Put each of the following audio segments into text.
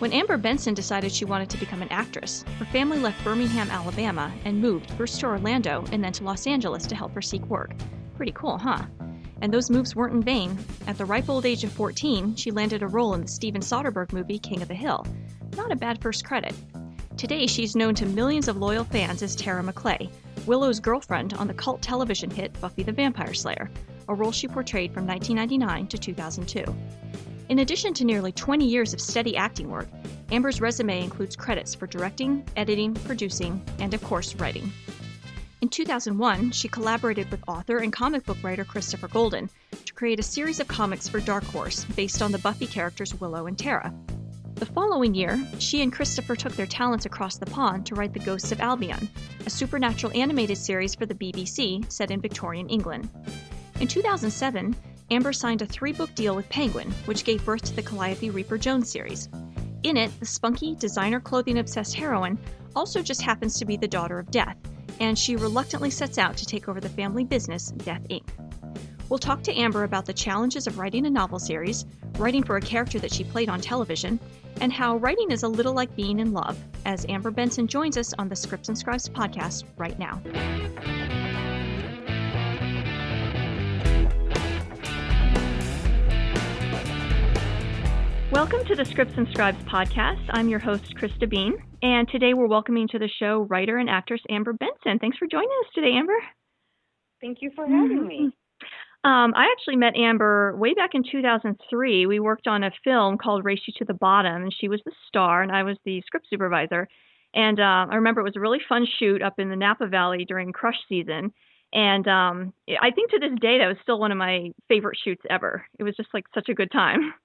When Amber Benson decided she wanted to become an actress, her family left Birmingham, Alabama, and moved first to Orlando and then to Los Angeles to help her seek work. Pretty cool, huh? And those moves weren't in vain. At the ripe old age of 14, she landed a role in the Steven Soderbergh movie King of the Hill. Not a bad first credit. Today, she's known to millions of loyal fans as Tara Maclay, Willow's girlfriend on the cult television hit Buffy the Vampire Slayer, a role she portrayed from 1999 to 2002. In addition to nearly 20 years of steady acting work, Amber's resume includes credits for directing, editing, producing, and of course, writing. In 2001, she collaborated with author and comic book writer Christopher Golden to create a series of comics for Dark Horse based on the Buffy characters Willow and Tara. The following year, she and Christopher took their talents across the pond to write The Ghosts of Albion, a supernatural animated series for the BBC set in Victorian England. In 2007, Amber signed a three book deal with Penguin, which gave birth to the Calliope Reaper Jones series. In it, the spunky, designer clothing obsessed heroine also just happens to be the daughter of Death, and she reluctantly sets out to take over the family business, Death Inc. We'll talk to Amber about the challenges of writing a novel series, writing for a character that she played on television, and how writing is a little like being in love, as Amber Benson joins us on the Scripts and Scribes podcast right now. Welcome to the Scripts and Scribes podcast. I'm your host, Krista Bean, and today we're welcoming to the show writer and actress Amber Benson. Thanks for joining us today, Amber. Thank you for having mm-hmm. me. Um, I actually met Amber way back in 2003. We worked on a film called Race You to the Bottom, and she was the star, and I was the script supervisor. And uh, I remember it was a really fun shoot up in the Napa Valley during crush season. And um, I think to this day, that was still one of my favorite shoots ever. It was just like such a good time.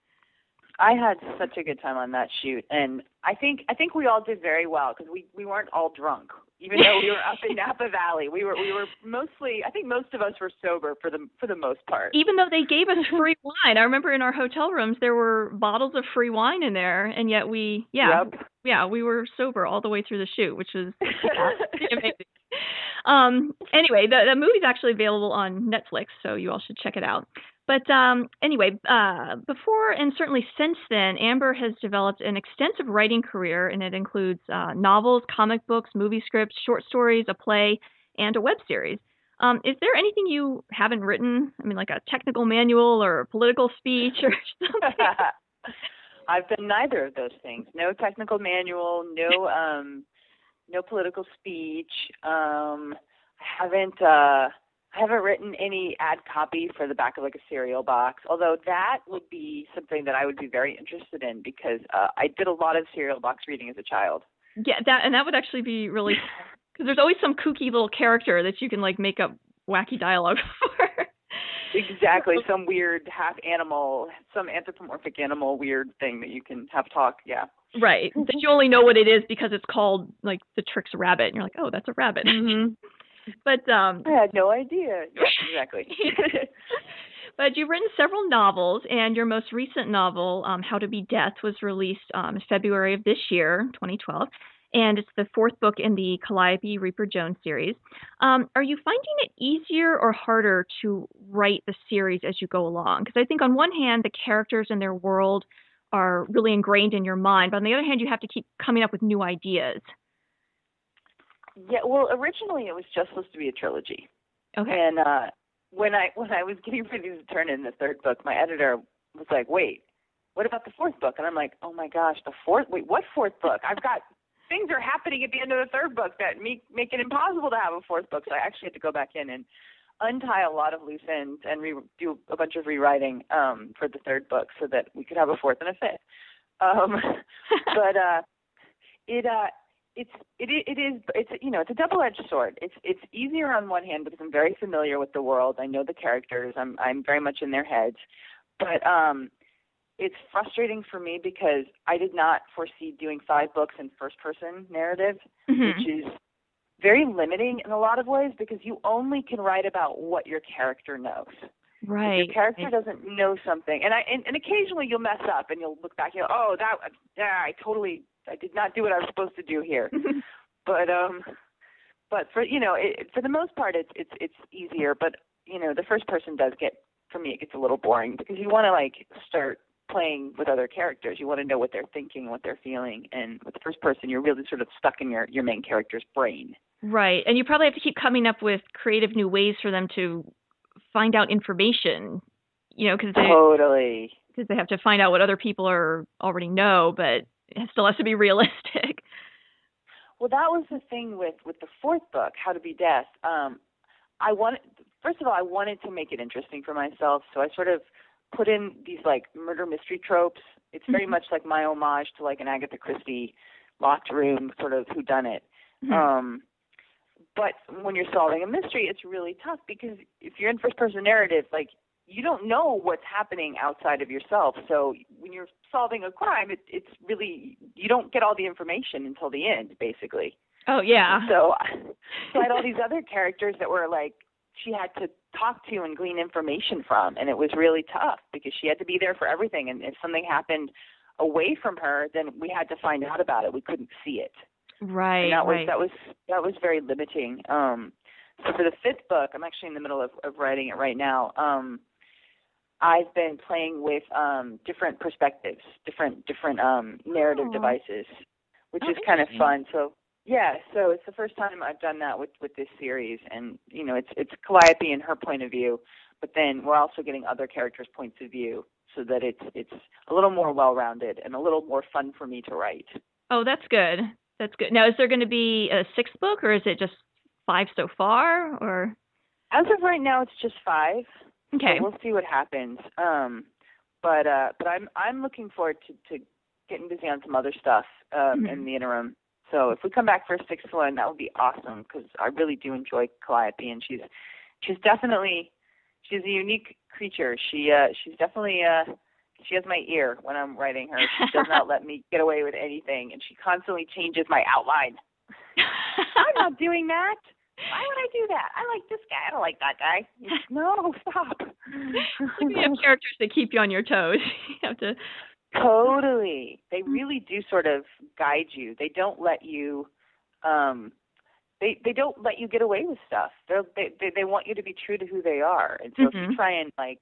I had such a good time on that shoot, and I think I think we all did very well because we we weren't all drunk even though we were up in Napa Valley. We were we were mostly I think most of us were sober for the for the most part. Even though they gave us free wine. I remember in our hotel rooms there were bottles of free wine in there and yet we yeah. Yep. Yeah, we were sober all the way through the shoot, which was amazing. Um anyway, the the movie's actually available on Netflix, so you all should check it out. But um, anyway, uh, before and certainly since then, Amber has developed an extensive writing career, and it includes uh, novels, comic books, movie scripts, short stories, a play, and a web series. Um, is there anything you haven't written? I mean, like a technical manual or a political speech or something? I've done neither of those things. No technical manual, no um, no political speech. Um, I haven't. Uh, I haven't written any ad copy for the back of like a cereal box, although that would be something that I would be very interested in because uh, I did a lot of cereal box reading as a child. Yeah, that and that would actually be really because there's always some kooky little character that you can like make up wacky dialogue for. exactly, some weird half animal, some anthropomorphic animal, weird thing that you can have talk. Yeah. Right. That you only know what it is because it's called like the Trix rabbit, and you're like, oh, that's a rabbit. Mm-hmm. but um I had no idea. Yes, exactly. but you've written several novels, and your most recent novel, um, How to Be Death, was released um, in February of this year, 2012, and it's the fourth book in the Calliope Reaper Jones series. Um, are you finding it easier or harder to write the series as you go along? Because I think on one hand, the characters and their world are really ingrained in your mind, but on the other hand, you have to keep coming up with new ideas. Yeah, well, originally it was just supposed to be a trilogy. Okay. And uh when I when I was getting ready to turn in the third book, my editor was like, "Wait, what about the fourth book?" And I'm like, "Oh my gosh, the fourth? Wait, what fourth book? I've got things are happening at the end of the third book that make make it impossible to have a fourth book." So I actually had to go back in and untie a lot of loose ends and re- do a bunch of rewriting um for the third book so that we could have a fourth and a fifth. Um but uh it uh it's it it is it's you know it's a double edged sword. It's it's easier on one hand because I'm very familiar with the world. I know the characters. I'm I'm very much in their heads. But um it's frustrating for me because I did not foresee doing five books in first person narrative, mm-hmm. which is very limiting in a lot of ways because you only can write about what your character knows. Right. If your character doesn't know something, and I and, and occasionally you'll mess up and you'll look back and go, oh that yeah I totally I did not do what I was supposed to do here. but um, but for you know, it, for the most part, it's it's it's easier. But you know, the first person does get for me, it gets a little boring because you want to like start playing with other characters. You want to know what they're thinking, what they're feeling, and with the first person, you're really sort of stuck in your your main character's brain. Right, and you probably have to keep coming up with creative new ways for them to find out information. You know, because they totally because they have to find out what other people are already know, but it still has to be realistic. Well, that was the thing with with the fourth book, How to Be Death. Um, I wanted, first of all, I wanted to make it interesting for myself, so I sort of put in these like murder mystery tropes. It's very mm-hmm. much like my homage to like an Agatha Christie locked room sort of who done it. Mm-hmm. Um, but when you're solving a mystery, it's really tough because if you're in first person narrative, like you don't know what's happening outside of yourself. So when you're solving a crime, it, it's really you don't get all the information until the end, basically. Oh yeah. So, so I had all these other characters that were like she had to talk to and glean information from, and it was really tough because she had to be there for everything. And if something happened away from her, then we had to find out about it. We couldn't see it. Right. And that was right. that was that was very limiting. Um, so for the fifth book, I'm actually in the middle of, of writing it right now. Um, I've been playing with um, different perspectives, different different um, narrative oh. devices, which oh, is kind of fun. So yeah, so it's the first time I've done that with with this series, and you know, it's it's Calliope and her point of view, but then we're also getting other characters' points of view, so that it's it's a little more well-rounded and a little more fun for me to write. Oh, that's good. That's good. Now, is there going to be a sixth book, or is it just five so far, or? As of right now, it's just five. Okay. So we'll see what happens. Um, but uh, but I'm I'm looking forward to to getting busy on some other stuff um, mm-hmm. in the interim. So if we come back for a sixth one, that would be awesome because I really do enjoy Calliope, and she's she's definitely she's a unique creature. She uh, she's definitely uh, she has my ear when I'm writing her. She does not let me get away with anything, and she constantly changes my outline. I'm not doing that. Why would I do that? I like this guy. I don't like that guy. No, stop. you have characters that keep you on your toes. You have to. Totally. They really do sort of guide you. They don't let you. um they they don't let you get away with stuff. They're, they they they want you to be true to who they are. And so mm-hmm. if you try and like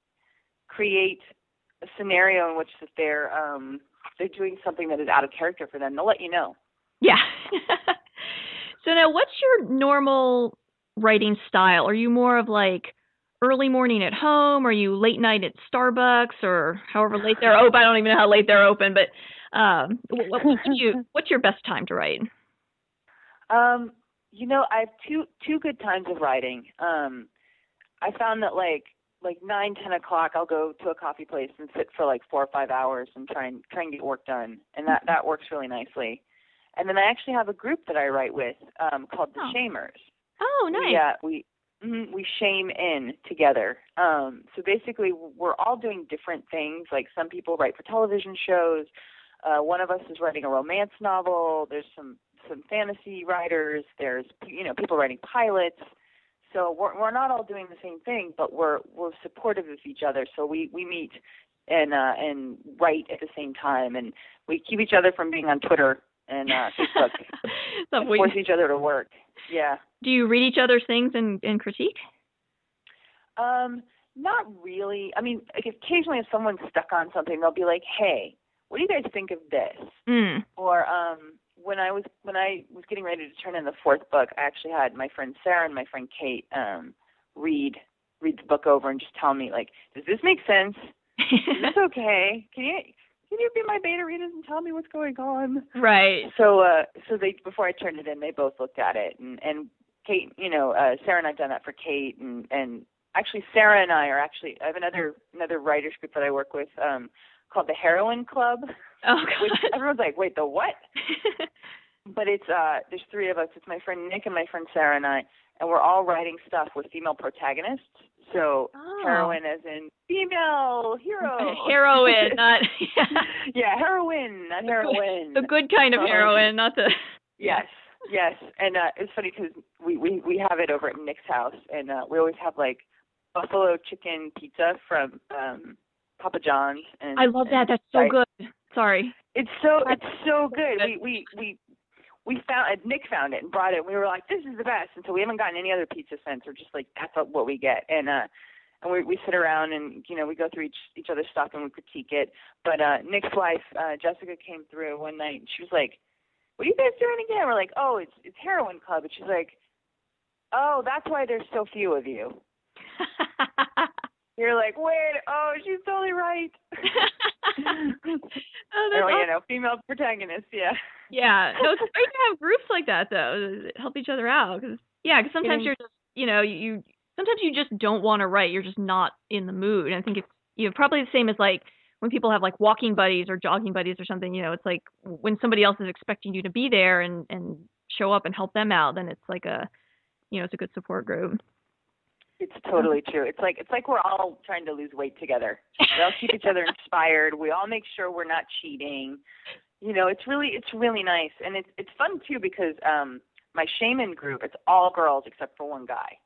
create a scenario in which that they're um they're doing something that is out of character for them, they'll let you know. Yeah. So now, what's your normal writing style? Are you more of like early morning at home? Are you late night at Starbucks or however late they're open? I don't even know how late they're open, but um, what, what you, what's your best time to write? Um, you know, I have two two good times of writing. Um, I found that like like nine ten o'clock, I'll go to a coffee place and sit for like four or five hours and try and try and get work done, and that that works really nicely. And then I actually have a group that I write with um, called the oh. Shamers. Oh, nice. Yeah, we mm, we shame in together. Um, so basically, we're all doing different things. Like some people write for television shows. Uh, one of us is writing a romance novel. There's some some fantasy writers. There's you know people writing pilots. So we're we're not all doing the same thing, but we're we're supportive of each other. So we we meet and uh, and write at the same time, and we keep each other from being on Twitter and uh, Facebook. and force each other to work. Yeah. Do you read each other's things and, and critique? Um, not really. I mean, like occasionally if someone's stuck on something, they'll be like, "Hey, what do you guys think of this?" Mm. Or um, when I was when I was getting ready to turn in the fourth book, I actually had my friend Sarah and my friend Kate um, read read the book over and just tell me like, "Does this make sense? Is this okay? Can you can you be my beta readers and tell me what's going on? Right. So uh so they before I turned it in they both looked at it and and Kate, you know, uh Sarah and I've done that for Kate and and actually Sarah and I are actually I have another another writers group that I work with um called the Heroine Club. Oh God. Which everyone's like, "Wait, the what?" but it's uh there's three of us. It's my friend Nick and my friend Sarah and I and we're all writing stuff with female protagonists. So oh. heroine as in female hero. heroine, not yeah, yeah, heroine, not heroin. The good kind of heroine, not the. Yes, yes, and uh it's funny because we we we have it over at Nick's house, and uh we always have like buffalo chicken pizza from um Papa John's. And I love that. That's so I, good. Sorry. It's so it's so good. We we we we found Nick found it and brought it. And we were like, this is the best. And so we haven't gotten any other pizza since. We're just like, that's what we get. And uh, and we we sit around and you know we go through each each other's stuff and we critique it. But uh Nick's wife, uh Jessica, came through one night. and She was like, "What are you guys doing again?" We're like, "Oh, it's it's heroin club." And she's like, "Oh, that's why there's so few of you." You're like, wait, oh, she's totally right. oh, or, awesome. you know, female protagonists, yeah. Yeah, no, it's great to have groups like that though, help each other out. Cause yeah, because sometimes you're just, you know, you, you sometimes you just don't want to write. You're just not in the mood. And I think it's you know probably the same as like when people have like walking buddies or jogging buddies or something. You know, it's like when somebody else is expecting you to be there and and show up and help them out, then it's like a, you know, it's a good support group. It's totally true. It's like it's like we're all trying to lose weight together. We all keep each other inspired. We all make sure we're not cheating. You know, it's really it's really nice, and it's it's fun too because um my shaman group it's all girls except for one guy,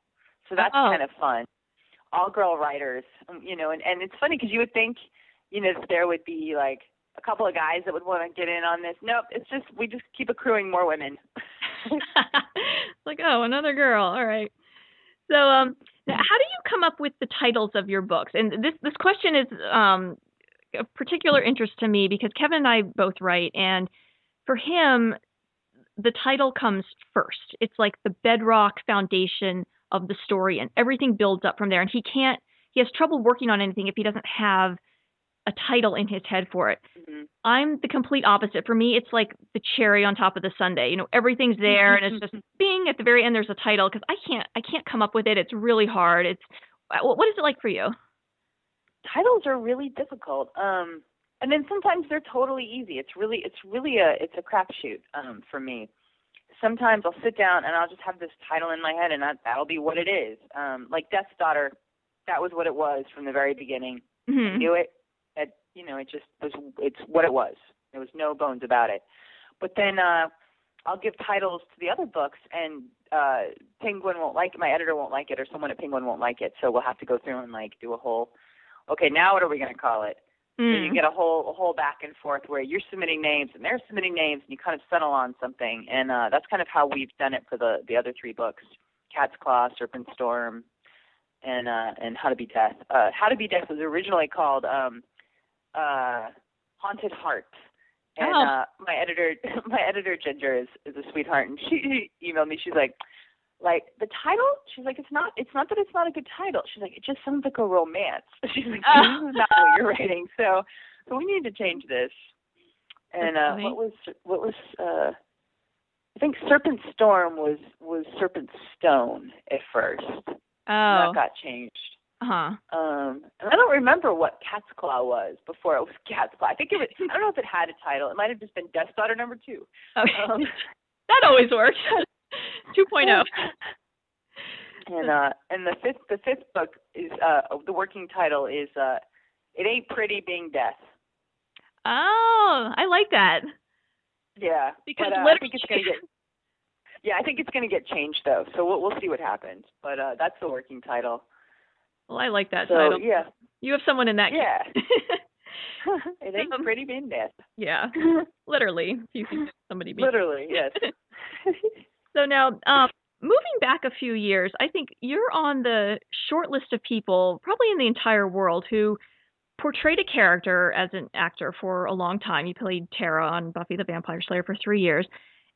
so that's Oh. kind of fun. All girl writers, um, you know, and and it's funny because you would think, you know, that there would be like a couple of guys that would want to get in on this. Nope, it's just we just keep accruing more women. it's like, oh, another girl. All right. So, um, now how do you come up with the titles of your books? And this this question is um, of particular interest to me because Kevin and I both write, and for him, the title comes first. It's like the bedrock foundation of the story, and everything builds up from there. And he can't. He has trouble working on anything if he doesn't have a title in his head for it. Mhm. I'm the complete opposite. For me, it's like the cherry on top of the sundae. You know, everything's there, and it's just bing at the very end. There's a title because I can't, I can't come up with it. It's really hard. It's what what is it like for you? titles are really difficult. Um, and then sometimes they're totally easy. It's really it's really a it's a crapshoot um, for me. Sometimes I'll sit down and I'll just have this title in my head, and that that'll be what it is. Um, like Death's Daughter, that was what it was from the very beginning. I Mhm. knew it. It you know it just was it's what it was. There was no bones about it. But then uh, I'll give titles to the other books, and uh, Penguin won't like it. My editor won't like it, or someone at Penguin won't like it. So we'll have to go through and like do a whole. Okay, now what are we going to call it? So you Mm. get a whole a whole back and forth where you're submitting names and they're submitting names, and you kind of settle on something. And uh, that's kind of how we've done it for the the other three books: Cat's Claw, Serpent Storm, and uh, and How to Be Death. Uh, How to Be Death was originally called um, uh, Haunted Heart. And Oh. uh, my editor, my editor Ginger is is a sweetheart, and she emailed me. She's like, like the title. She's like, it's not. It's not that it's not a good title. She's like, it just sounds like a romance. She's like, this is not what you're writing. So, so we need to change this. And uh, what was what was uh, I think Serpent Storm was was Serpent Stone at first. Oh. That got changed. Uh-huh. Um, and I don't remember what Cat's Claw was before it was Cat's Claw. I think it was. I don't know if it had a title. It might have just been Death Daughter number two. Okay. Um, that always works. 2.0. and uh, and the fifth the fifth book is uh, the working title is uh, it ain't pretty being death. Oh, I like that. Yeah, Because but, uh, I think it's gonna get. Yeah, I think it's gonna get changed though, so we'll we'll see what happens. But uh, that's the working title. Well, I like that so title. yeah, You have someone in that. yeah, it ain't Um, pretty being death. yeah, literally. Somebody being Literally, yes. So now, um, moving back a few years, I think you're on the short list of people, probably in the entire world, who portrayed a character as an actor for a long time. You played Tara on Buffy the Vampire Slayer for three years.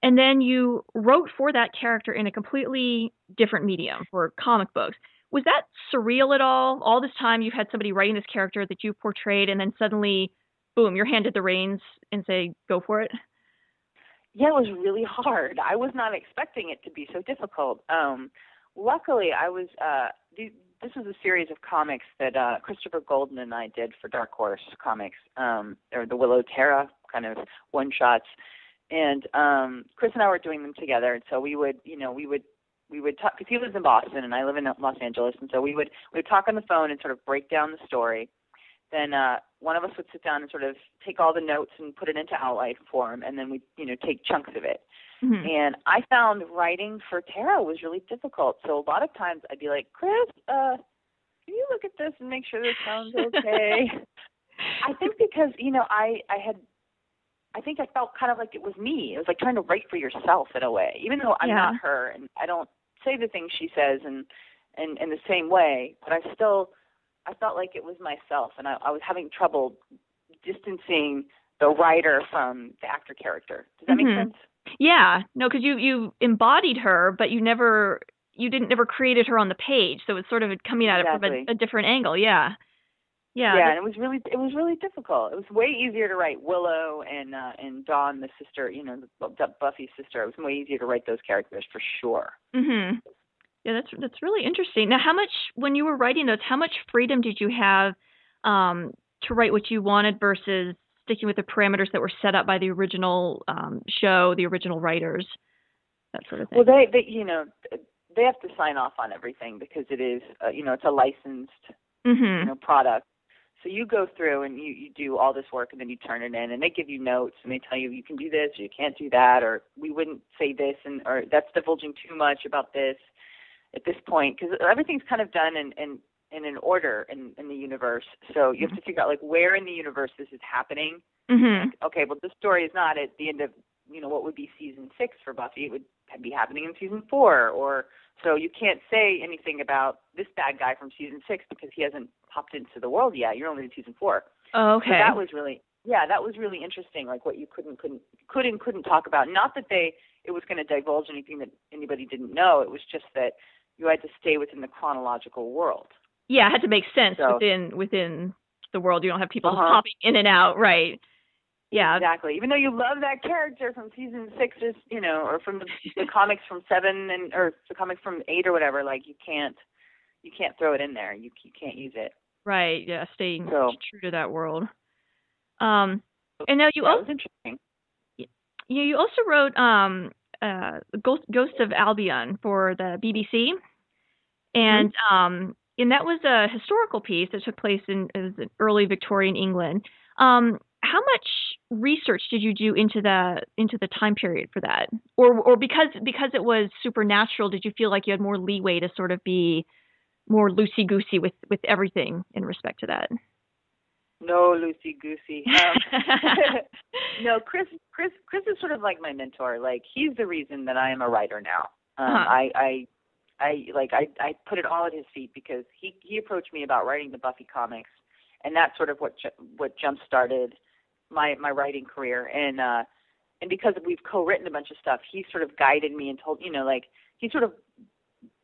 And then you wrote for that character in a completely different medium for comic books. Was that surreal at all? All this time you've had somebody writing this character that you portrayed, and then suddenly, boom, you're handed the reins and say, go for it? Yeah, it was really hard. I was not expecting it to be so difficult. Um, luckily, I was. Uh, th- this was a series of comics that uh, Christopher Golden and I did for Dark Horse Comics. Um, or the Willow Tara kind of one shots, and um, Chris and I were doing them together. And so we would, you know, we would we would talk because he lives in Boston and I live in Los Angeles, and so we would we would talk on the phone and sort of break down the story. Then uh, one of us would sit down and sort of take all the notes and put it into outline form, and then we, you know, take chunks of it. Mhm. And I found writing for Tara was really difficult. So a lot of times I'd be like, Chris, uh, can you look at this and make sure this sounds okay? I think because you know I I had I think I felt kind of like it was me. It was like trying to write for yourself in a way, even though I'm Yeah. not her and I don't say the things she says and and in the same way, but I still I felt like it was myself, and I, I was having trouble distancing the writer from the actor character. Does that Mhm. make sense? Yeah, no, because you you embodied her, but you never you didn't never created her on the page, so it's sort of coming at it from a, a different angle. Yeah, yeah, yeah, and it was really it was really difficult. It was way easier to write Willow and uh and Dawn, the sister, you know, the, the Buffy's sister. It was way easier to write those characters for sure. Mhm. Yeah, that's that's really interesting. Now, how much when you were writing those, how much freedom did you have um, to write what you wanted versus sticking with the parameters that were set up by the original um, show, the original writers, that sort of thing? Well, they they you know they have to sign off on everything because it is uh, you know it's a licensed mhm. you know product. So you go through and you you do all this work and then you turn it in and they give you notes and they tell you you can do this or you can't do that or we wouldn't say this and or that's divulging too much about this at this point because everything's kind of done in in in an order in in the universe. So you have to figure out like where in the universe this is happening. Mhm. Okay, well this story is not at the end of you know what would be season six for Buffy. It would be happening in season four or so you can't say anything about this bad guy from season six because he hasn't popped into the world yet. You're only in season four. Oh, okay. So that was really yeah, that was really interesting. Like what you couldn't couldn't could and couldn't talk about. Not that they it was going to divulge anything that anybody didn't know. It was just that you had to stay within the chronological world. yeah, it had to make sense So- within within the world. You don't have people Uh-huh. popping in and out, right? Yeah. Exactly. Even though you love that character from season six, or you know, or from the, the comics from seven and or the comics from eight or whatever, like you can't you can't throw it in there. You you can't use it. Right. Yeah. Staying So- true to that world. Um, and now you also interesting. you you also wrote um uh Ghost Ghost of Albion for the BBC, and um and that was a historical piece that took place in, in early Victorian England. Um, how much research did you do into the into the time period for that, or or because because it was supernatural, did you feel like you had more leeway to sort of be more loosey goosey with with everything in respect to that? No loosey goosey. Um, no, Chris. Chris. Chris is sort of like my mentor. Like he's the reason that I am a writer now. Um, Uh-huh. I, I, I like I, I put it all at his feet because he he approached me about writing the Buffy comics, and that's sort of what ju- what jump started my my writing career. And uh, and because we've co-written a bunch of stuff, he sort of guided me and told you know like he sort of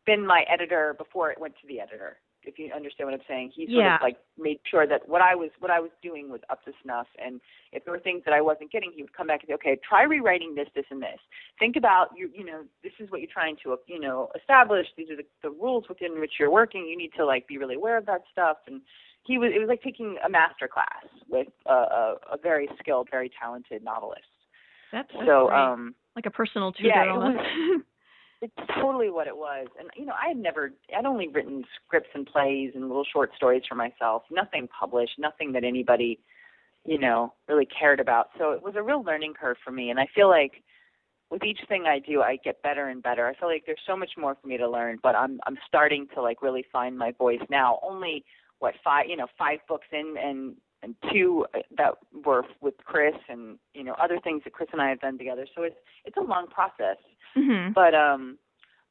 been my editor before it went to the editor. If you understand what I'm saying, he sort Yeah. of like made sure that what I was what I was doing was up to snuff. And if there were things that I wasn't getting, he would come back and say, okay, try rewriting this, this, and this. Think about you you know this is what you're trying to you know establish. These are the, the rules within which you're working. You need to like be really aware of that stuff. And he was it was like taking a master class with a, a, a very skilled, very talented novelist. That's, so great. um like a personal tutor. yeah, it almost. it's totally what it was. And you know, I had never I'd only written scripts and plays and little short stories for myself, nothing published, nothing that anybody, you know, really cared about. So it was a real learning curve for me and I feel like with each thing I do I get better and better. I feel like there's so much more for me to learn, but I'm I'm starting to like really find my voice now. Only what five, you know, five books in and and two that were with Chris and you know other things that Chris and I have done together. So it's it's a long process Mhm. but um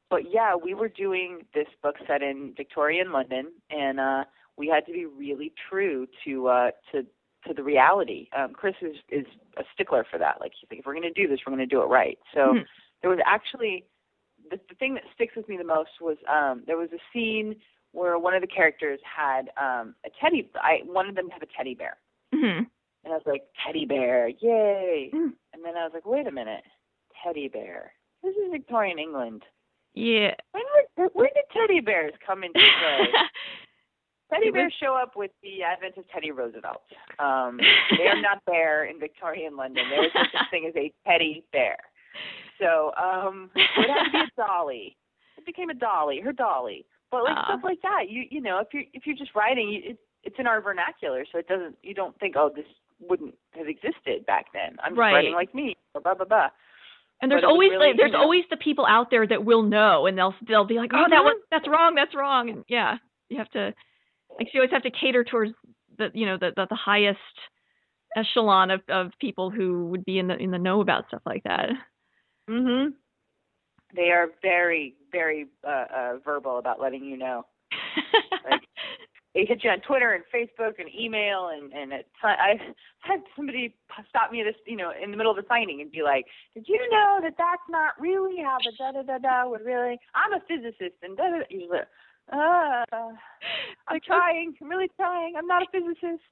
but yeah we were doing this book set in victorian london and uh we had to be really true to uh to to the reality um chris is is a stickler for that like he's like if we're going to do this we're going to do it right so Mhm. there was actually the, the thing that sticks with me the most was um there was a scene where one of the characters had um a teddy i one of them to have a teddy bear Mhm. and i was like teddy bear yay Mm. and then i was like wait a minute teddy bear this is victorian england Yeah. when were, when did teddy bears come into play? teddy bears show up with the advent of Teddy Roosevelt. Um, they are not there in Victorian London. There is no such thing as a teddy bear. So um, it had to be a dolly. It became a dolly, her dolly. But like Ah. stuff like that, you you know, if you're if you're just writing, you, it, it's in our vernacular, so it doesn't. You don't think, oh, this wouldn't have existed back then. I'm Right. writing like me, or blah blah blah. And there's But it was always really, like, there's you know- always the people out there that will know, and they'll they'll be like, oh, that Mhm. was that's wrong, that's wrong, and yeah, you have to like you always have to cater towards the you know the the, the highest echelon of of people who would be in the in the know about stuff like that. Mhm. They are very, very uh, uh, verbal about letting you know. Like, they hit you on Twitter and Facebook and email and and it, I had somebody stop me this you know in the middle of a signing and be like, did you know that that's not really how the da da da da would really? I'm a physicist and da da. like, uh, I'm trying. I'm really trying. I'm not a physicist.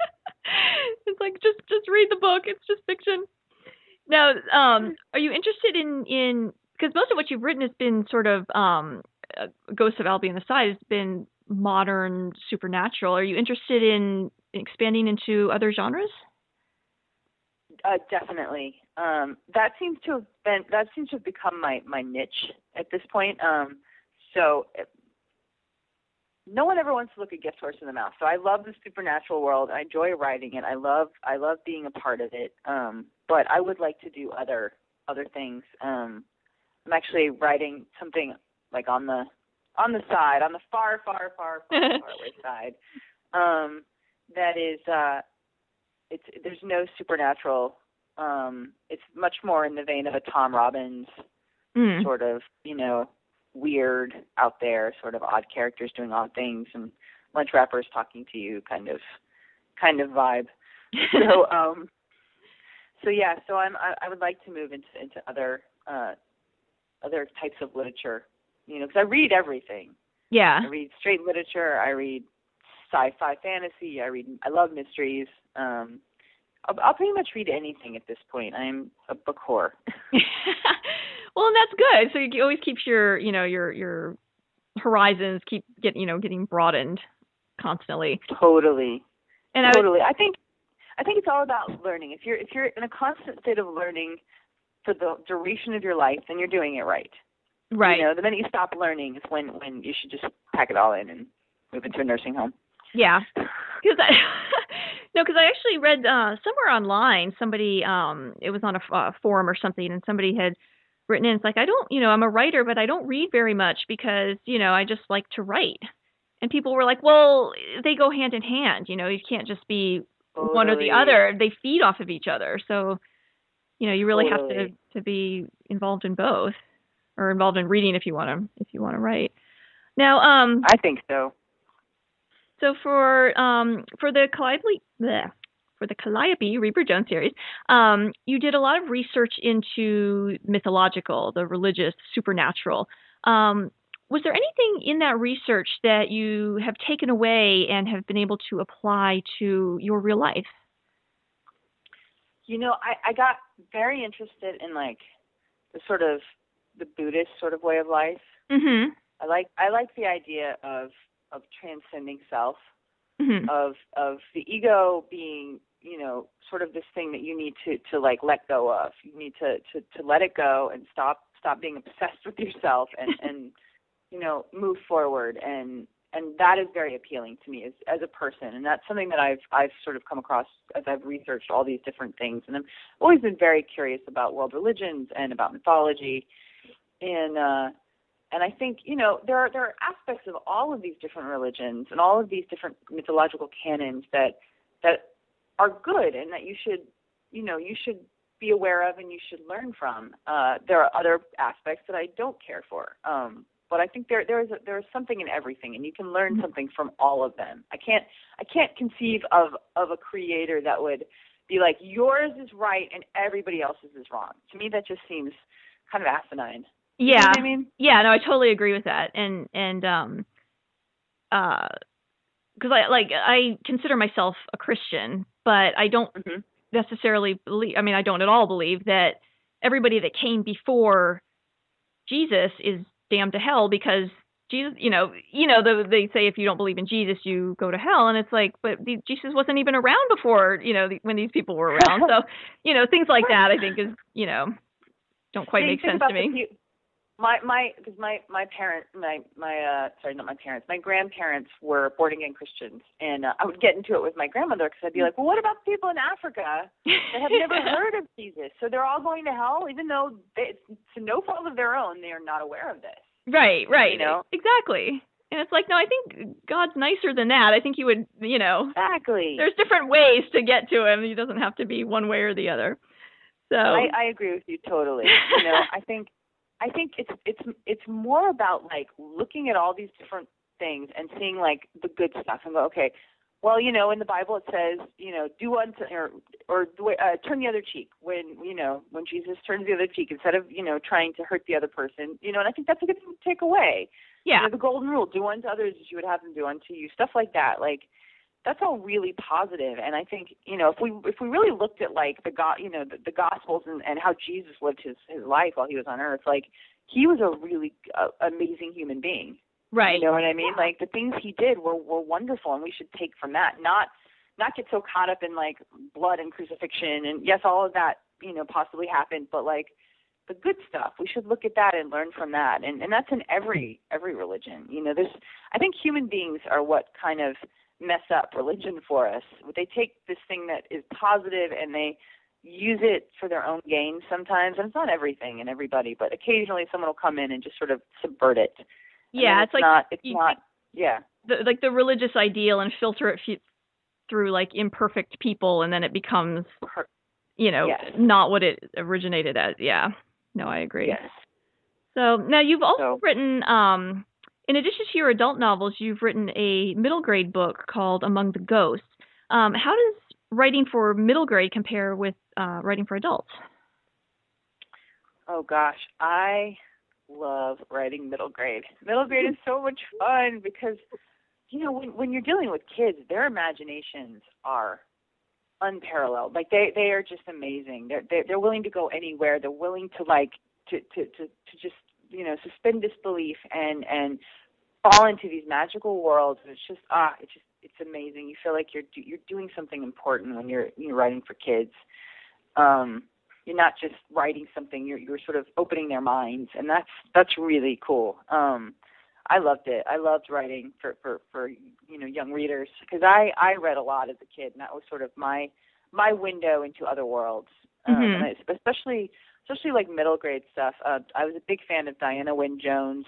it's like just just read the book. It's just fiction. Now, um, are you interested in in because most of what you've written has been sort of um, uh, Ghosts of Albion aside has been modern supernatural. Are you interested in expanding into other genres? Uh, definitely. Um, that seems to have been that seems to have become my my niche at this point. Um, so no one ever wants to look a gift horse in the mouth. So I love the supernatural world. I enjoy writing it. I love I love being a part of it. Um, but I would like to do other other things. Um, I'm actually writing something like on the on the side, on the far, far, far, far, far away side. Um, that is, uh, it's there's no supernatural. Um, it's much more in the vein of a Tom Robbins mm. sort of, you know, weird out there, sort of odd characters doing odd things and lunch wrappers talking to you kind of kind of vibe. so um so yeah, so I'm I, I would like to move into into other uh other types of literature you know, because I read everything. Yeah. I read straight literature. I read sci-fi, fantasy. I read. I love mysteries. Um, I'll, I'll pretty much read anything at this point. I'm a book whore. well, and that's good. So you always keeps your, you know, your your horizons keep get, you know, getting broadened constantly. Totally. And totally. I, would, I think I think it's all about learning. If you're if you're in a constant state of learning for the duration of your life, then you're doing it right. Right. You know, the minute you stop learning is when when you should just pack it all in and move into a nursing home. Yeah. Because I no, because I actually read uh somewhere online somebody um it was on a uh, forum or something and somebody had written in it's like I don't you know I'm a writer but I don't read very much because you know I just like to write. And people were like, well, they go hand in hand. You know, you can't just be totally. one or the other. They feed off of each other. So, you know, you really totally. have to to be involved in both or involved in reading if you want to if you want to write. Now, um, I think so. So for um for the Calliope bleh, for the Calliope Reaper Jones series, um, you did a lot of research into mythological, the religious, supernatural. Um, was there anything in that research that you have taken away and have been able to apply to your real life? You know, I, I got very interested in like the sort of the Buddhist sort of way of life. Mm-hmm. I like I like the idea of of transcending self, mm-hmm. of of the ego being you know sort of this thing that you need to to like let go of. You need to to to let it go and stop stop being obsessed with yourself and and you know move forward and and that is very appealing to me as as a person. And that's something that I've I've sort of come across as I've researched all these different things. And I've always been very curious about world religions and about mythology. And uh and I think you know there are there are aspects of all of these different religions and all of these different mythological canons that that are good and that you should you know you should be aware of and you should learn from. Uh, there are other aspects that I don't care for, um, but I think there there is a, there is something in everything, and you can learn something from all of them. I can't I can't conceive of of a creator that would be like yours is right and everybody else's is wrong. To me, that just seems kind of asinine. Yeah. You know I mean? Yeah, no, I totally agree with that. And and um uh because I like I consider myself a Christian, but I don't mm-hmm. necessarily believe I mean I don't at all believe that everybody that came before Jesus is damned to hell because Jesus, you know, you know, the, they say if you don't believe in Jesus, you go to hell, and it's like, but the, Jesus wasn't even around before, you know, the, when these people were around. so, you know, things like that, I think is, you know, don't quite make sense to me. My my because my my parent my my uh sorry not my parents my grandparents were born again Christians and uh, I would get into it with my grandmother because I'd be like well what about the people in Africa that have never heard of Jesus so they're all going to hell even though they, to no fault of their own they are not aware of this Right, right. You know? Exactly. And it's like, no, I think God's nicer than that. I think he would, you know, exactly there's different ways to get to him. He doesn't have to be one way or the other. So I, I agree with you totally. You know, I think I think it's it's it's more about like looking at all these different things and seeing like the good stuff and go, okay, well, you know, in the Bible it says, you know, do unto or or uh, turn the other cheek when you know when Jesus turns the other cheek instead of you know trying to hurt the other person, you know, and I think that's a good thing to take away. Yeah. You know, the golden rule: do unto others as you would have them do unto you. Stuff like that, like that's all really positive. And i think you know if we if we really looked at like the god you know the, the gospels and and how jesus lived his his life while he was on earth like he was a really uh, amazing human being. Right. You know what i mean? Like the things he did were were wonderful and we should take from that not not get so caught up in like blood and crucifixion and yes all of that you know possibly happened but like the good stuff we should look at that and learn from that. And and that's in every every religion. You know there's i think human beings are what kind of mess up religion for us. They take this thing that is positive and they use it for their own gain sometimes. And it's not everything and everybody, but occasionally someone will come in and just sort of subvert it. Yeah, it's, it's like not. It's you, not. Yeah. The, like the religious ideal and filter it f- through like imperfect people, and then it becomes, you know, yes. not what it originated as. Yeah. No, I agree. Yes. So now you've also So- written um in addition to your adult novels, you've written a middle grade book called Among the Ghosts. Um, how does writing for middle grade compare with uh, writing for adults? Oh gosh, I love writing middle grade. Middle grade is so much fun because you know when when you're dealing with kids, their imaginations are unparalleled. Like they they are just amazing. They're they're, they're willing to go anywhere. They're willing to like to to to to just you know suspend disbelief and and fall into these magical worlds. And it's just ah, it's just it's amazing. You feel like you're do, you're doing something important when you're you're writing for kids. Um, you're not just writing something. You're you're sort of opening their minds, and that's that's really cool. Um, I loved it. I loved writing for for for you know young readers because I I read a lot as a kid, and that was sort of my my window into other worlds. Um, Mhm. and I, especially especially like middle grade stuff. Uh, I was a big fan of Diana Wynne Jones.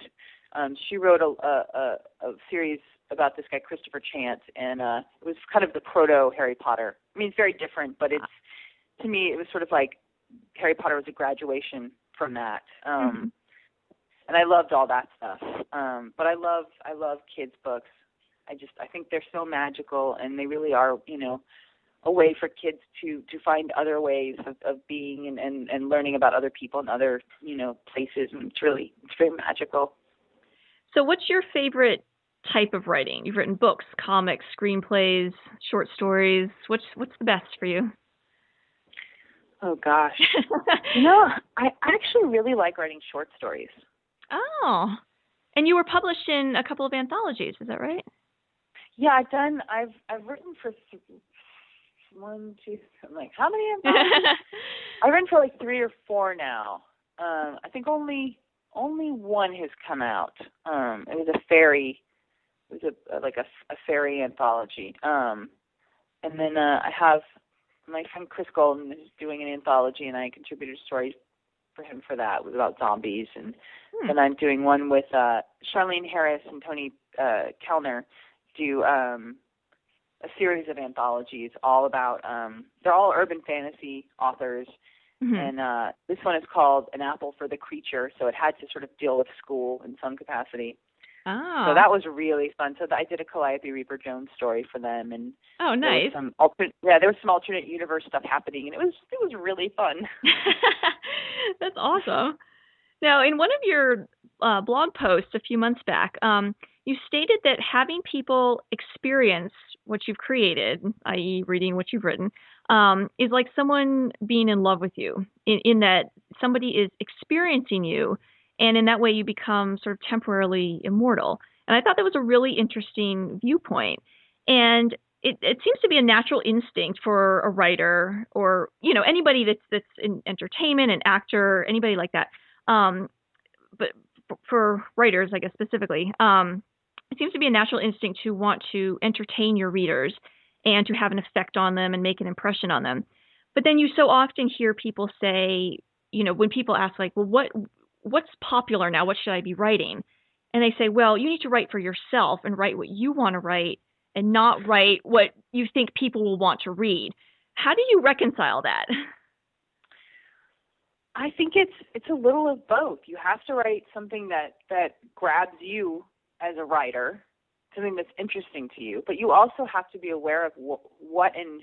Um, she wrote a, a, a, a series about this guy Christopher Chant, and uh, it was kind of the proto Harry Potter. I mean, it's very different, but it's to me it was sort of like Harry Potter was a graduation from that. Um, Mhm. And I loved all that stuff. Um, but I love I love kids books. I just I think they're so magical, and they really are you know a way for kids to to find other ways of, of being and, and and learning about other people and other you know places, and it's really it's very magical. So, what's your favorite type of writing? You've written books, comics, screenplays, short stories. What's what's the best for you? Oh gosh. You know, I actually really like writing short stories. oh, and you were published in a couple of anthologies. Is that right? Yeah, I've done. I've I've written for th- one, two. I'm like, how many anthologies? I've written for like three or four now. Um, I think only only one has come out. Um, it was a fairy. It was a like a, a fairy anthology. Um, and then uh, I have my friend Chris Golden is doing an anthology, and I contributed a story for him for that. It was about zombies, and Hmm. then I'm doing one with uh, Charlaine Harris and Toni uh, Kelner. Do um, a series of anthologies all about. Um, they're all urban fantasy authors, Mhm. and uh, this one is called An Apple for the Creature, so it had to sort of deal with school in some capacity. oh, So that was really fun. So I did a Calliope Reaper Jones story for them, and oh, there nice. some alternate, yeah, there was some alternate universe stuff happening, and it was it was really fun. That's awesome. Now, in one of your uh, blog posts a few months back, um, you stated that having people experience what you've created, i.e., reading what you've written, um, is like someone being in love with you, in, in that somebody is experiencing you, and in that way you become sort of temporarily immortal. And I thought that was a really interesting viewpoint. And it, it seems to be a natural instinct for a writer or you know anybody that's that's in entertainment, an actor, anybody like that. Um, but for writers, I guess specifically, um, it seems to be a natural instinct to want to entertain your readers and to have an effect on them and make an impression on them. But then you so often hear people say, you know, when people ask like, well, what what's popular now? What should I be writing? And they say, well, you need to write for yourself and write what you want to write and not write what you think people will want to read. How do you reconcile that? I think it's it's a little of both. You have to write something that that grabs you as a writer, something that's interesting to you, but you also have to be aware of wh- what and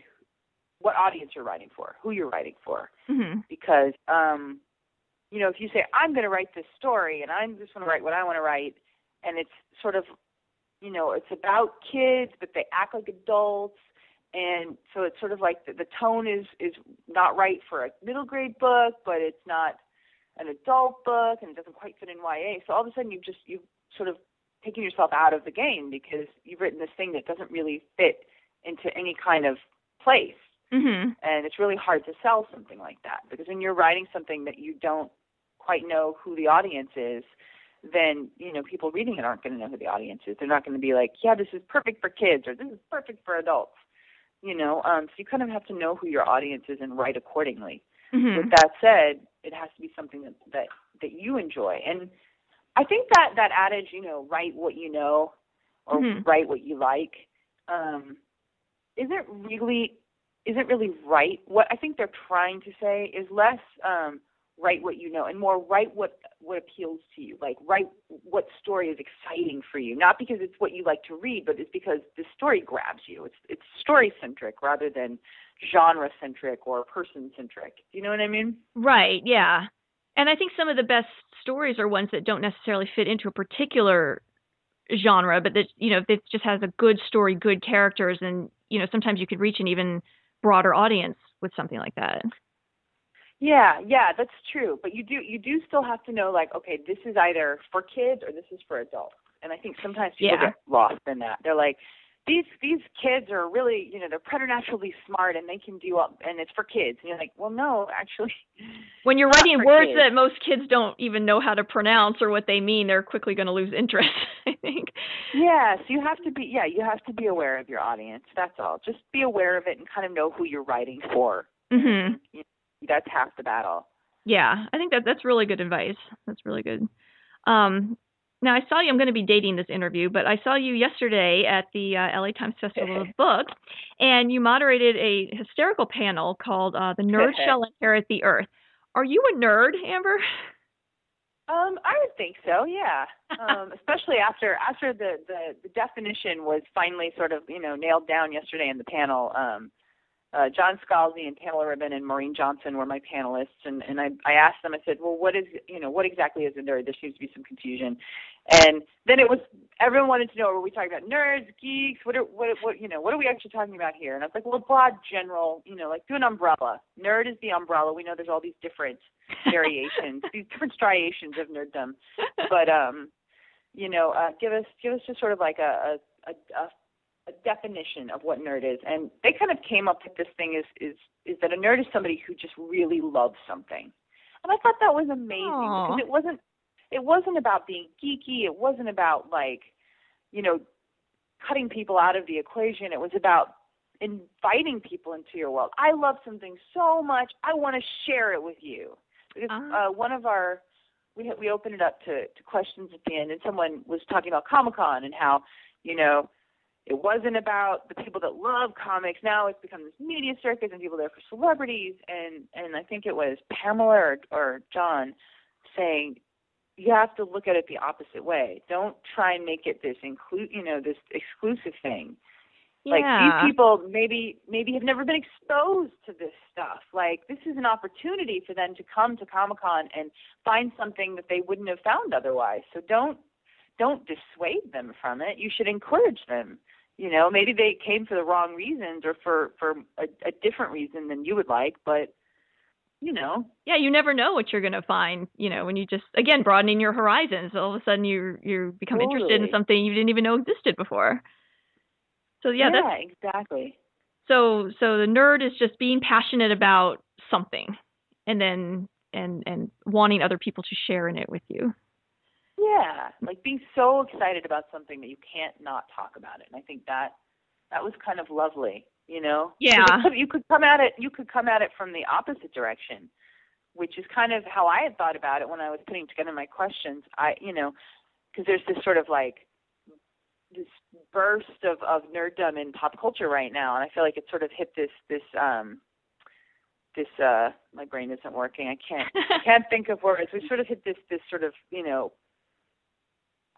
what audience you're writing for, who you're writing for, Mm-hmm. because um, you know if you say I'm going to write this story and I'm just going to write what I want to write, and it's sort of you know it's about kids but they act like adults and so it's sort of like the, the tone is is not right for a middle grade book but it's not an adult book and it doesn't quite fit in YA so all of a sudden you've just you've sort of taken yourself out of the game because you've written this thing that doesn't really fit into any kind of place. Mm-hmm. and it's really hard to sell something like that because when you're writing something that you don't quite know who the audience is then you know people reading it aren't going to know who the audience is. They're not going to be like yeah this is perfect for kids or this is perfect for adults you know? Um so you kind of have to know who your audience is and write accordingly. Mm-hmm. with that said it has to be something that that that you enjoy. And i think that that adage you know write what you know or Mhm. write what you like um isn't really isn't really right? What i think they're trying to say is less um write what you know and more write what what appeals to you. Like write what story is exciting for you. Not because it's what you like to read but it's because the story grabs you. It's it's story centric rather than genre centric or person centric do you know what i mean? Right, yeah. And I think some of the best stories are ones that don't necessarily fit into a particular genre, but that you know, that just has a good story, good characters and you know, sometimes you could reach an even broader audience with something like that. Yeah, yeah, that's true. But you do you do still have to know like, okay, this is either for kids or this is for adults. And I think sometimes people Yeah. get lost in that. They're like, these these kids are really, you know, they're preternaturally smart and they can do up and it's for kids. And you're like, well, no, actually. When you're writing words kids. that most kids don't even know how to pronounce or what they mean, they're quickly going to lose interest, I think. Yeah, so you have to be yeah, you have to be aware of your audience. That's all. Just be aware of it and kind of know who you're writing for. Mhm. That's half the battle. Yeah, I think that that's really good advice. That's really good. Um, now I saw you. I'm going to be dating this interview, but I saw you yesterday at the uh, LA Times Festival of Books, and you moderated a hysterical panel called uh, "The Nerd Shall Inherit the Earth." Are you a nerd, Amber? Um, I would think so, yeah. Um, especially after after the, the the definition was finally sort of you know nailed down yesterday in the panel. Um, uh, John Scalzi and Pamela Ribon and Maureen Johnson were my panelists, and and I I asked them. I said, well, what is you know what exactly is a nerd? There seems to be some confusion, and then it was everyone wanted to know were we talking about nerds, geeks? What are what what you know what are we actually talking about here? And I was like, well, broad, general, you know, like do an umbrella. Nerd is the umbrella. We know there's all these different variations, these different striations of nerddom, but um, you know, uh, give us give us just sort of like a a, a a definition of what nerd is, and they kind of came up with this thing is is is that a nerd is somebody who just really loves something, and I thought that was amazing Aw. because it wasn't it wasn't about being geeky, it wasn't about like you know cutting people out of the equation. It was about inviting people into your world. I love something so much, I want to share it with you because Ah. uh, one of our we we opened it up to to questions at the end, and someone was talking about Comic Con and how you know it wasn't about the people that love comics. Now it's become this media circus and people there for celebrities. And and I think it was Pamela or, or John saying you have to look at it the opposite way. Don't try and make it this include you know this exclusive thing. Like these people maybe maybe have never been exposed to this stuff. Like this is an opportunity for them to come to Comic Con and find something that they wouldn't have found otherwise. So don't don't dissuade them from it. You should encourage them. You know, maybe they came for the wrong reasons or for for a, a different reason than you would like, but you know, yeah, you never know what you're going to find, you know, when you just again broadening your horizons. All of a sudden you you become interested in something you didn't even know existed before. So yeah, that's exactly. so so the nerd is just being passionate about something and then and and wanting other people to share in it with you. Yeah, like being so excited about something that you can't not talk about it. And I think that that was kind of lovely, you know. Yeah. you could come at it. You could come at it from the opposite direction, which is kind of how I had thought about it when I was putting together my questions. I, you know, because there's this sort of like this burst of of nerddom in pop culture right now, and I feel like it sort of hit this this um this uh my brain isn't working. I can't I can't think of words. We sort of hit this this sort of you know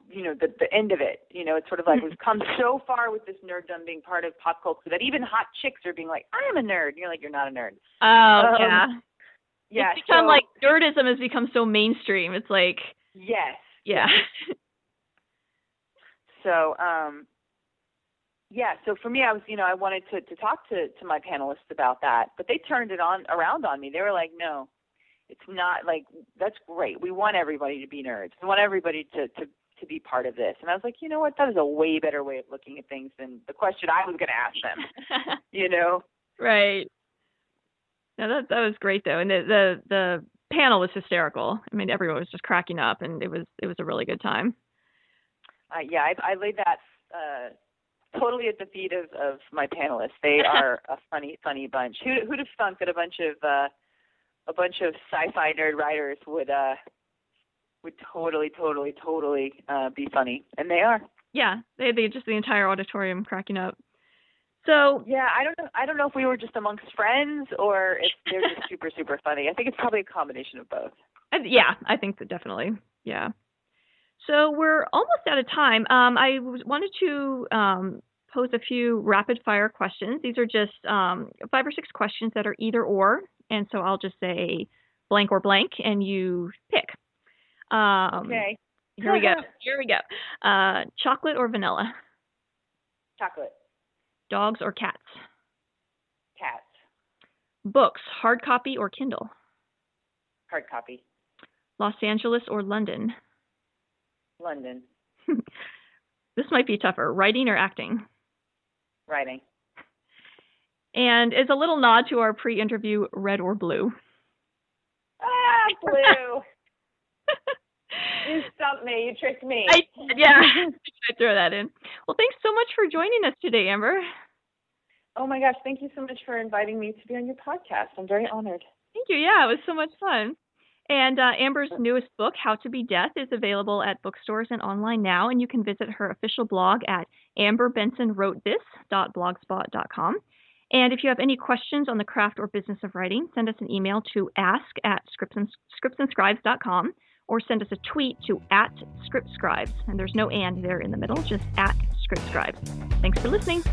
you know the the end of it. You know, it's sort of like Mm-hmm. we've come so far with this nerddom being part of pop culture that even hot chicks are being like, I am a nerd. And you're like, you're not a nerd. Oh Um, yeah. Yeah. it's become so- like nerdism has become so mainstream. It's like yes. yeah. So, um, yeah. So for me, I was, you know, I wanted to to talk to to my panelists about that, but they turned it on around on me. They were like, no, it's not like that's great. We want everybody to be nerds. We want everybody to to to be part of this. And I was like, you know what? That is a way better way of looking at things than the question I was going to ask them. You know? right. No, that that was great though, and the the the panel was hysterical. I mean, everyone was just cracking up, and it was it was a really good time. Uh, yeah, I, I laid that uh, totally at the feet of, of my panelists. They are a funny, funny bunch. Who who'd have thunk that a bunch of uh, a bunch of sci-fi nerd writers would uh, would totally, totally, totally uh, be funny, and they are. Yeah, they they just the entire auditorium cracking up. So Yeah, I don't know. I don't know if we were just amongst friends or if they're just super, super funny. I think it's probably a combination of both. Yeah, I think that definitely. Yeah. So we're almost out of time. Um, I wanted to um, pose a few rapid fire questions. These are just um, five or six questions that are either or, and so I'll just say blank or blank, and you pick. Um, Okay. Here we go. Here we go. Uh, chocolate or vanilla? Chocolate, Dogs or cats? cats, Books, hard copy or Kindle? hard copy, Los Angeles or London? London, This might be tougher. Writing or acting? writing. And as a little nod to our pre-interview, red or blue. Ah, blue. you stumped me. You tricked me. I, yeah, I throw that in. Well, thanks so much for joining us today, Amber. Oh my gosh, thank you so much for inviting me to be on your podcast. I'm very honored. Thank you. Yeah, it was so much fun. And uh, Amber's newest book, How to Be Death, is available at bookstores and online now, and you can visit her official blog at amberbensonwrotethis.blogspot.com. And if you have any questions on the craft or business of writing, send us an email to ask at scriptsandscribes.com or send us a tweet to at scriptscribes. And there's no and there in the middle, just at scriptscribes. Thanks for listening.